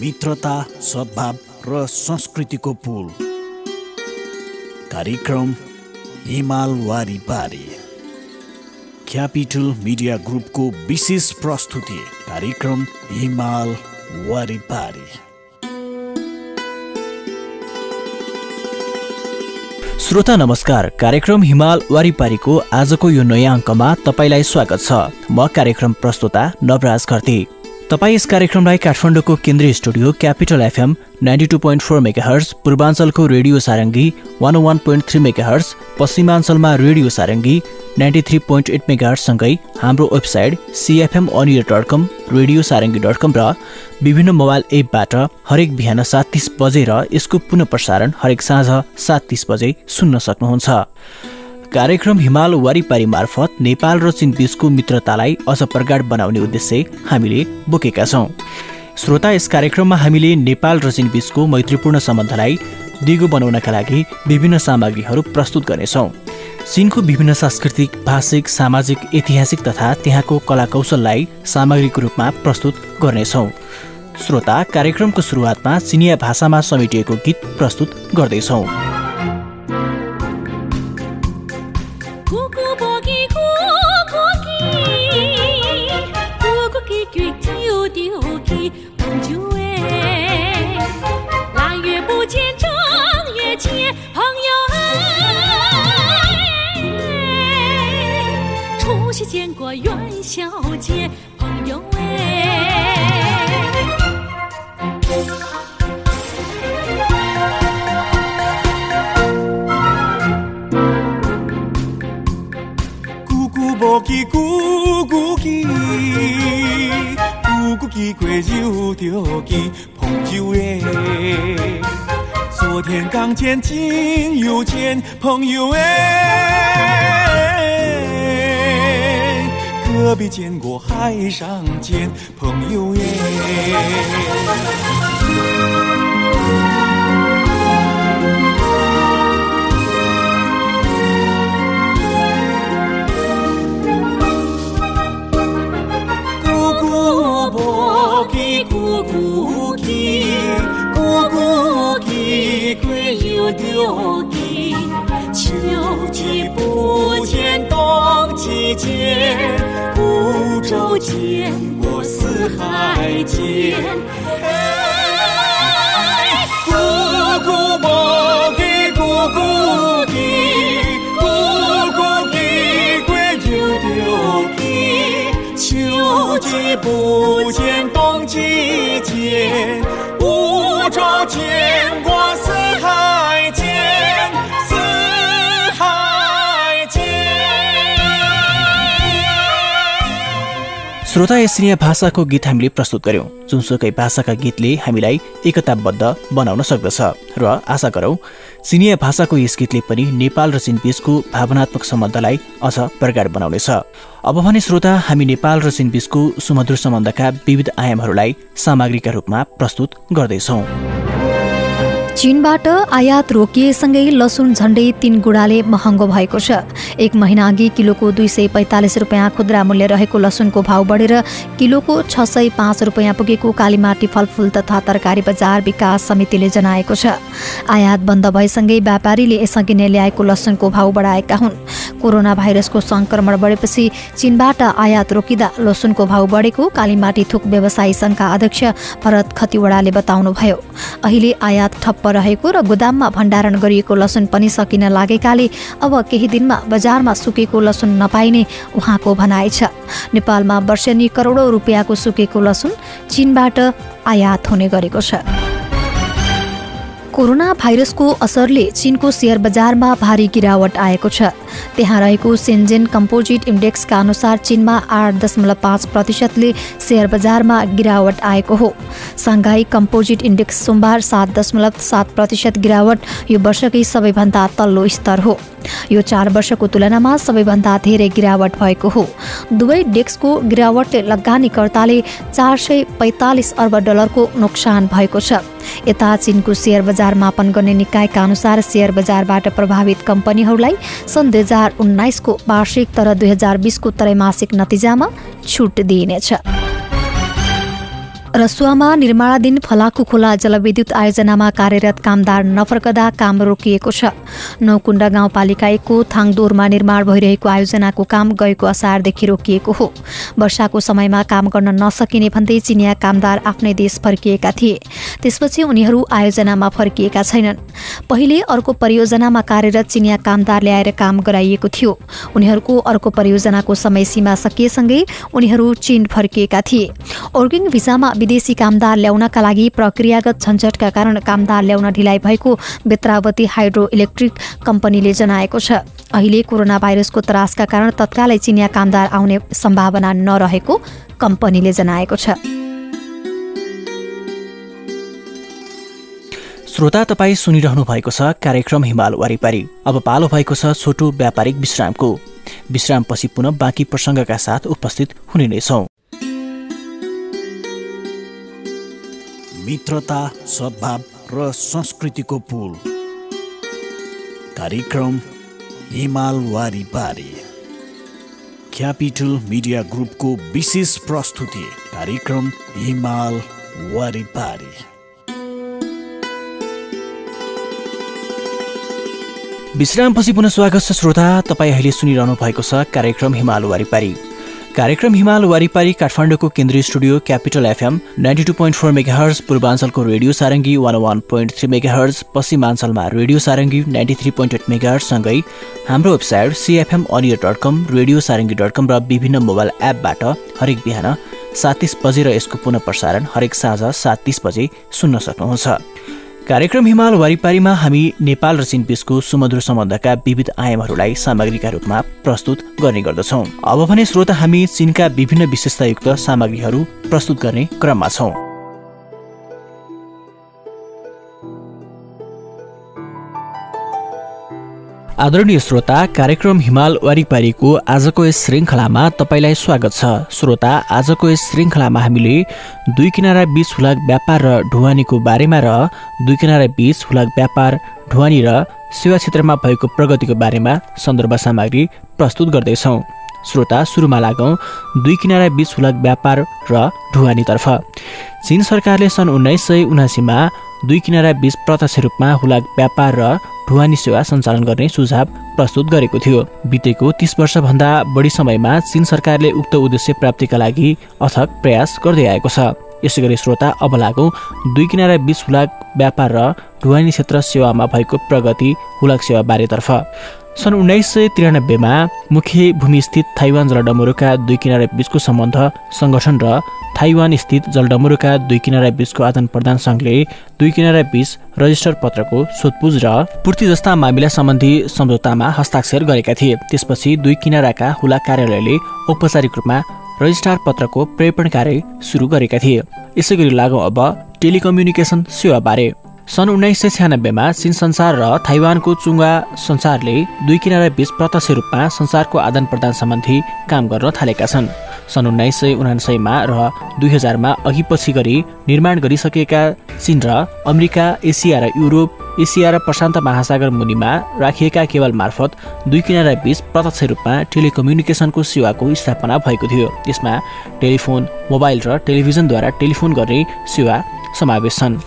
मित्रता सद्भाव र संस्कृतिको पुल। कार्यक्रम हिमाल वारिपारी। क्यापिटल मिडिया ग्रुपको विशेष प्रस्तुति कार्यक्रम हिमाल वारिपारी। श्रोता नमस्कार कार्यक्रम हिमाल वारिपारीको आजको यो नयाँ अङ्कमा तपाईँलाई स्वागत छ। म कार्यक्रम प्रस्तुता नवराज खर्ती तपाईँ यस कार्यक्रमलाई काठमाडौँको केन्द्रीय studio Capital FM ninety two point four megahertz पूर्वाञ्चलको radio Sarangi one one point three megahertz पश्चिमाञ्चलमा radio Sarangi ninety three point eight मेगाहर्ससँगै हाम्रो website CFM अनियर dot com radio Sarangi dot com र विभिन्न मोबाइल एपबाट हरेक बिहान सात तिस बजे र यसको पुनः प्रसारण हरेक साँझ सात तिस बजे सुन्न सक्नुहुन्छ। कार्यक्रम हिमाल वारिपारी मार्फत नेपाल र चीन बीचको मित्रतालाई अझ प्रगाड बनाउने उद्देश्य हामीले बोकेका छौँ। श्रोता यस कार्यक्रममा हामीले नेपाल र चीन बीचको मैत्रीपूर्ण सम्बन्धलाई दिगो बनाउनका लागि विभिन्न सामग्रीहरू प्रस्तुत गर्नेछौँ। चिनको विभिन्न सांस्कृतिक भाषिक सामाजिक ऐतिहासिक तथा त्यहाँको कला कौशललाई सामग्रीको रूपमा प्रस्तुत गर्नेछौँ। श्रोता कार्यक्रमको सुरुवातमा चिनिया भाषामा समेटिएको गीत प्रस्तुत गर्दैछौँ। 元宵节，朋友哎。姑姑莫记姑姑记，姑姑记过就着记朋友哎。昨天刚见，今又见朋友哎。何必见过海上见朋友耶？不，归。秋季不见，冬季见。舟见过四海间，哎，姑姑我给姑姑比，姑姑比鬼丢丢皮，秋季不见，冬季见，五爪见怪。श्रोता एसिया भाषाको गीत हामीले प्रस्तुत गर्यौँ जुनसुकै भाषाका गीतले हामीलाई एकताबद्ध बनाउन सक्दछ। र आशा गरौँ चिनिया भाषाको यस गीतले पनि नेपाल र चीन बीचको भावनात्मक सम्बन्धलाई अझ प्रगाड बनाउनेछ। अब भने श्रोता हामी नेपाल र चीन बीचको सुमधुर सम्बन्धका विविध आयामहरूलाई सामग्रीका रूपमा प्रस्तुत गर्दैछौँ। चीनबाट आयात रोकिएसँगै लसुन झण्डै तीन गुणाले महँगो भएको छ। एक महिना अघि किलोको दुई सय पैँतालिस रुपियाँ खुद्रा मूल्य रहेको लसुनको भाउ बढेर किलोको छ सय पाँच रुपियाँ पुगेको कालीमाटी फलफुल तथा तरकारी बजार विकास समितिले जनाएको छ। आयात बन्द भएसँगै व्यापारीले यसअघि नै ल्याएको लसुनको भाउ बढाएका हुन्। कोरोना भाइरसको संक्रमण बढेपछि चीनबाट आयात रोकिँदा लसुनको भाउ बढेको कालीमाटी थुक व्यवसायी सङ्घका अध्यक्ष भरत खतिवडाले बताउनुभयो। अहिले आयात ठप्प रहेको र गोदाममा भण्डारण गरिएको लसुन पनि सकिन लागेकाले अब केही दिनमा बजारमा सुकेको लसुन नपाइने उहाँको भनाइ छ। नेपालमा वर्षेनी करोडौँ रुपियाँको सुकेको लसुन चीनबाट आयात हुने गरेको छ। कोरोना भाइरसको असरले चीनको सेयर बजारमा भारी गिरावट आएको छ। त्यहाँ रहेको सेन्जेन कम्पोजिट इन्डेक्सका अनुसार चीनमा आठ दशमलव पाँच प्रतिशतले सेयर बजारमा गिरावट आएको हो। साङ्घाई कम्पोजिट इन्डेक्स सोमबार सात दशमलव सात प्रतिशत गिरावट यो वर्षकै सबैभन्दा तल्लो स्तर हो। यो चार वर्षको तुलनामा सबैभन्दा धेरै गिरावट भएको हो। दुवै डेस्कको गिरावटले लगानीकर्ताले चार सय पैँतालिस अर्ब डलरको नोक्सान भएको छ। यता चिनको सेयर बजार मापन गर्ने निकायका अनुसार सेयर बजारबाट प्रभावित कम्पनीहरूलाई सन् दुई हजार उन्नाइसको वार्षिक तर दुई हजार बिसको त्रैमासिक नतिजामा छुट दिइनेछ। रसुवामा निर्माणाधीन फलाकु खोला जलविद्युत आयोजनामा कार्यरत कामदार नफर्कदा काम रोकिएको छ। नौकुण्डा गाउँपालिका एकको थाङदोरमा निर्माण भइरहेको आयोजनाको काम गएको असारदेखि रोकिएको हो। वर्षाको समयमा काम गर्न नसकिने भन्दै चिनिया कामदार आफ्नै देश फर्किएका थिए। त्यसपछि उनीहरू आयोजनामा फर्किएका छैनन्। पहिले अर्को परियोजनामा कार्यरत चिनिया कामदार ल्याएर काम गराइएको थियो। उनीहरूको अर्को परियोजनाको समय सीमा सकिएसँगै उनीहरू चीन फर्किएका थिए। भिसामा विदेशी कामदार ल्याउनका लागि प्रक्रियागत झन्झटका कारण कामदार ल्याउन ढिलाइ भएको बेत्रावती हाइड्रो इलेक्ट्रिक कम्पनीले जनाएको छ। अहिले कोरोना भाइरसको त्रासका कारण तत्कालै चिनिया कामदार आउने सम्भावना नरहेको कम्पनीले जनाएको छ। श्रोता तपाईँ सुनिरहनु भएको छ कार्यक्रम हिमाल वारिपारी। अब पालो भएको छ छोटो व्यापारिक विश्रामको। विश्रामपछि पुनः बाँकी प्रसङ्गका साथ उपस्थित हुने नै छौँ। मित्रता सद्भाव र संस्कृतिको पुल। कार्यक्रम हिमाल वारिपारी क्यापिटल मिडिया ग्रुपको विशेष प्रस्तुति कार्यक्रम हिमाल वारिपारी विश्रामपछि पुनः स्वागत छ श्रोता तपाईँ अहिले सुनिरहनु भएको छ कार्यक्रम हिमाल वारिपारी कार्यक्रम हिमाल वारिपारी काठमाडौँको केन्द्रीय studio Capital FM ninety two point four megahertz पूर्वाञ्चलको radio Sarangi one one point three megahertz पश्चिमाञ्चलमा radio Sarangi ninety three point eight मेगाहर्जसँगै हाम्रो website CFM audio dot com radio Sarangi dot com र विभिन्न मोबाइल एपबाट हरेक बिहान सात तिस बजे र यसको पुनः प्रसारण हरेक साँझ सात तिस बजे सुन्न सक्नुहुन्छ। कार्यक्रम हिमाल वारिपारीमा हामी नेपाल र चीन बीचको सुमधुर सम्बन्धका विविध आयामहरूलाई सामग्रीका रूपमा प्रस्तुत गर्ने गर्दछौँ। अब भने श्रोता हामी चीनका विभिन्न विशेषतायुक्त सामग्रीहरू प्रस्तुत गर्ने क्रममा छौँ। आदरणीय श्रोता कार्यक्रम हिमाल वारिपारीको आजको यस श्रृङ्खलामा तपाईँलाई स्वागत छ। श्रोता आजको यस श्रृङ्खलामा हामीले दुई किनारा बीच हुलाक व्यापार र ढुवानीको बारेमा र दुई किनारा बीच हुलाक व्यापार ढुवानी र सेवा क्षेत्रमा भएको प्रगतिको बारेमा सन्दर्भ सामग्री प्रस्तुत गर्दैछौँ। श्रोता सुरुमा लागौँ दुई किनारा बीच हुलक व्यापार र ढुवानीतर्फ। चीन सरकारले सन् उन्नाइस सय उनासीमा दुई किनारा बीच प्रत्यक्ष रूपमा हुलाक व्यापार र ढुवानी सेवा सञ्चालन गर्ने सुझाव प्रस्तुत गरेको थियो। बितेको तीस वर्षभन्दा बढी समयमा चीन सरकारले उक्त उद्देश्य प्राप्तिका लागि अथक प्रयास गर्दै आएको छ। यसै गरी श्रोता अब लागौँ दुई किनारा बीच हुलाक व्यापार र ढुवानी क्षेत्र सेवामा भएको प्रगति हुलाक सेवा बारेतर्फ। सन् उन्नाइस सय त्रियानब्बेमा मुख्य भूमिस्थित थाइवान जलडमरुका दुई किनारा बीचको सम्बन्ध सङ्गठन र थाइवान स्थित जलडमरुका दुई किनारा बीचको आदान प्रदान सङ्घले दुई किनारा बीच रजिस्टर पत्रको सोधपुज र पूर्ति जस्ता मामिला सम्बन्धी सम्झौतामा हस्ताक्षर गरेका थिए। त्यसपछि दुई किनाराका हुला कार्यालयले औपचारिक रूपमा रजिस्ट्रार पत्रको प्रेपण कार्य सुरु गरेका थिए। यसै गरी लागौँ अब टेलिकम्युनिकेसन सेवाबारे। सन् उन्नाइस सय छ्यानब्बेमा चीन संसार र थाइवानको चुङ्गा संसारले दुई किनारा बीच प्रत्यक्ष रूपमा संसारको आदान प्रदान सम्बन्धी काम गर्न थालेका छन्। सन् उन्नाइस सय उनासयमा र दुई हजारमा अघि पछि गरी निर्माण गरिसकेका चीन र अमेरिका एसिया र युरोप एसिया र प्रशान्त महासागर मुनिमा राखिएका केवल मार्फत दुई किनारा बीच प्रत्यक्ष रूपमा टेलिकम्युनिकेसनको सेवाको स्थापना भएको थियो। यसमा टेलिफोन मोबाइल र टेलिभिजनद्वारा टेलिफोन गर्ने सेवा समावेश छन्।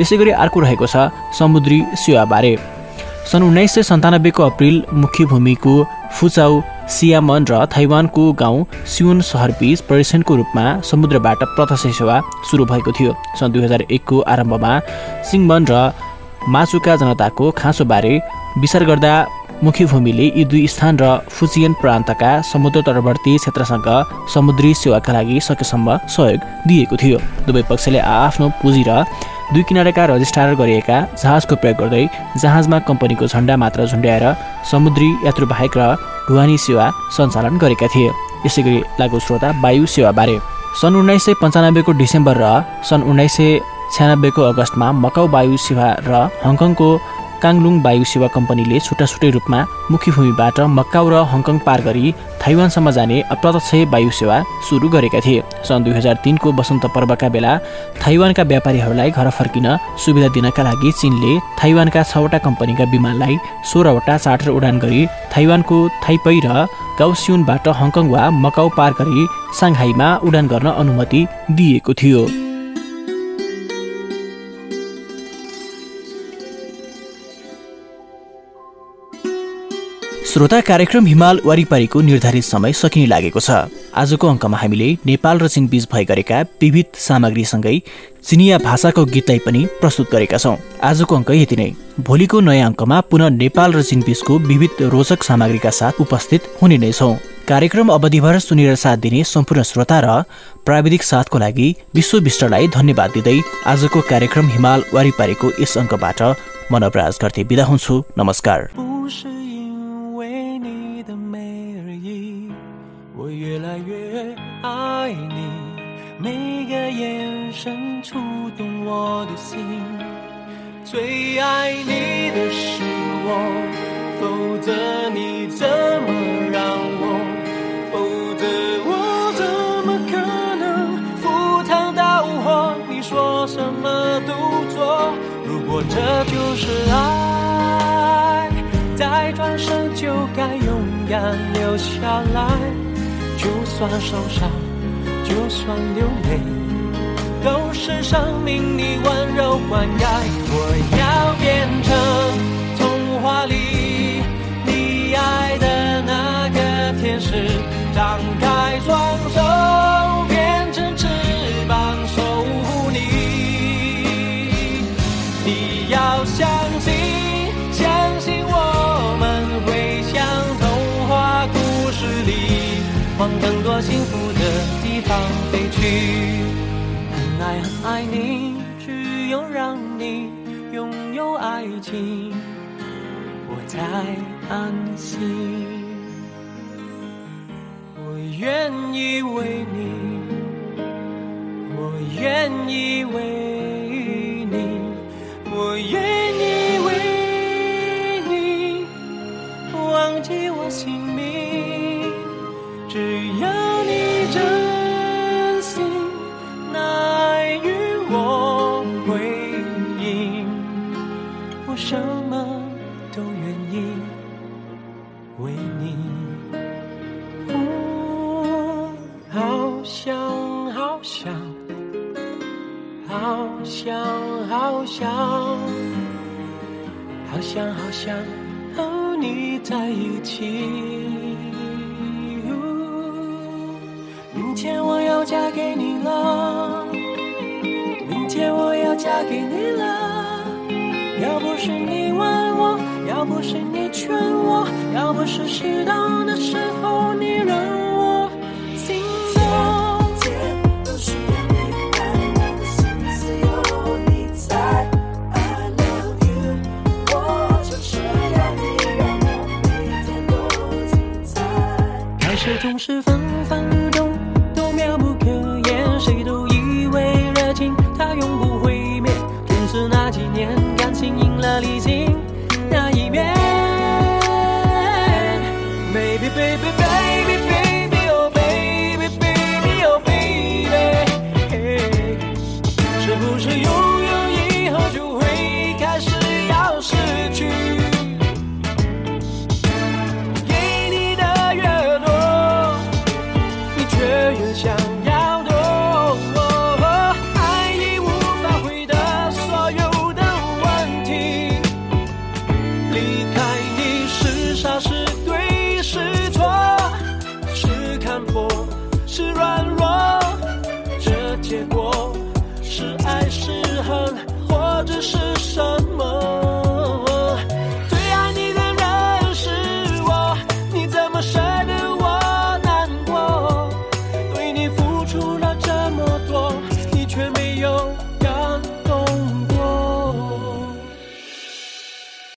यसै गरी अर्को रहेको छ समुद्री सेवाबारे सन् उन्नाइस सय सन्तानब्बेको अप्रिल मुख्य भूमिको फुचाउ सियामन र थाइवानको गाउँ सियोन सहरबीच पर्यटनको रूपमा समुद्रबाट प्रत्यक्ष सेवा सुरु भएको थियो। सन् दुई हजार एकको आरम्भमा सिङमन र माचुका जनताको खाँचोबारे विचार गर्दा मुख्य भूमिले यी दुई स्थान र फुचियन प्रान्तका समुद्र तटवर्ती क्षेत्रसँग समुद्री सेवाका लागि सकेसम्म सहयोग दिएको थियो। दुवै पक्षले आफ्नो पुँजी र दुई किनाराका रजिस्ट्रार गरिएका जहाजको प्रयोग गर्दै जहाजमा कम्पनीको झन्डा मात्र झुन्ड्याएर समुद्री यात्रुबाहेक र ढुवानी सेवा सञ्चालन गरेका थिए। यसै गरी लागु श्रोता वायु सेवाबारे सन् उन्नाइस सय पन्चानब्बेको डिसेम्बर र सन् उन्नाइस सय छ्यानब्बेको अगस्तमा मकाउ वायु सेवा र हङकङको काङलुङ वायु सेवा कम्पनीले छुट्टा छुट्टै रूपमा मुख्य भूमिबाट मक्काउ र हङकङ पार गरी थाइवानसम्म जाने अप्रत्यक्ष वायु सेवा सुरु गरेका थिए। सन् दुई हजार तिनको वसन्त पर्वका बेला थाइवानका व्यापारीहरूलाई घर फर्किन सुविधा दिनका लागि चीनले थाइवानका छवटा कम्पनीका विमानलाई सोह्रवटा चार्टर उडान गरी थाइवानको थाइपै र गाउसियुनबाट हङकङ वा मकाउ पार गरी साङ्घाईमा उडान गर्न अनुमति दिएको थियो। श्रोता कार्यक्रम हिमाल वरिपरिको निर्धारित समय सकिने लागेको छ। आजको अङ्कमा हामीले नेपाल र चीन बीच भइ गरेका विविध सामग्रीसँगै चिनिया भाषाको गीतलाई पनि प्रस्तुत गरेका छौँ। आजको अङ्क यति नै। भोलिको नयाँ अङ्कमा पुनः नेपाल र चीन बीचको विविध रोचक सामग्रीका साथ उपस्थित हुने नै छौँ। कार्यक्रम अवधिभर सुनेर साथ दिने सम्पूर्ण श्रोता र प्राविधिक साथको लागि विश्व विष्टलाई धन्यवाद दिँदै आजको कार्यक्रम हिमाल वारिपारीको यस अङ्कबाट म गर्थे। बिदा हुन्छु। नमस्कार। 眼神触动我的心，最爱你的是我，否则你怎么让我？否则我怎么可能赴汤蹈火？你说什么都做。如果这就是爱，再转身就该勇敢留下来。就算受伤，就算流泪，都是生命你温柔灌溉。我要变成童话里你爱的那个天使，张开双手，变成翅膀守护你。你要相信，相信我们会像童话故事里，往更多幸福的地方飞去。爱很爱你，只有让你拥有爱情，我才安心。我愿意为你，我愿意为想，好想好想和你在一起。明天我要嫁给你了，明天我要嫁给你了。要不是你问我，要不是你劝我，要不是适当的时候你让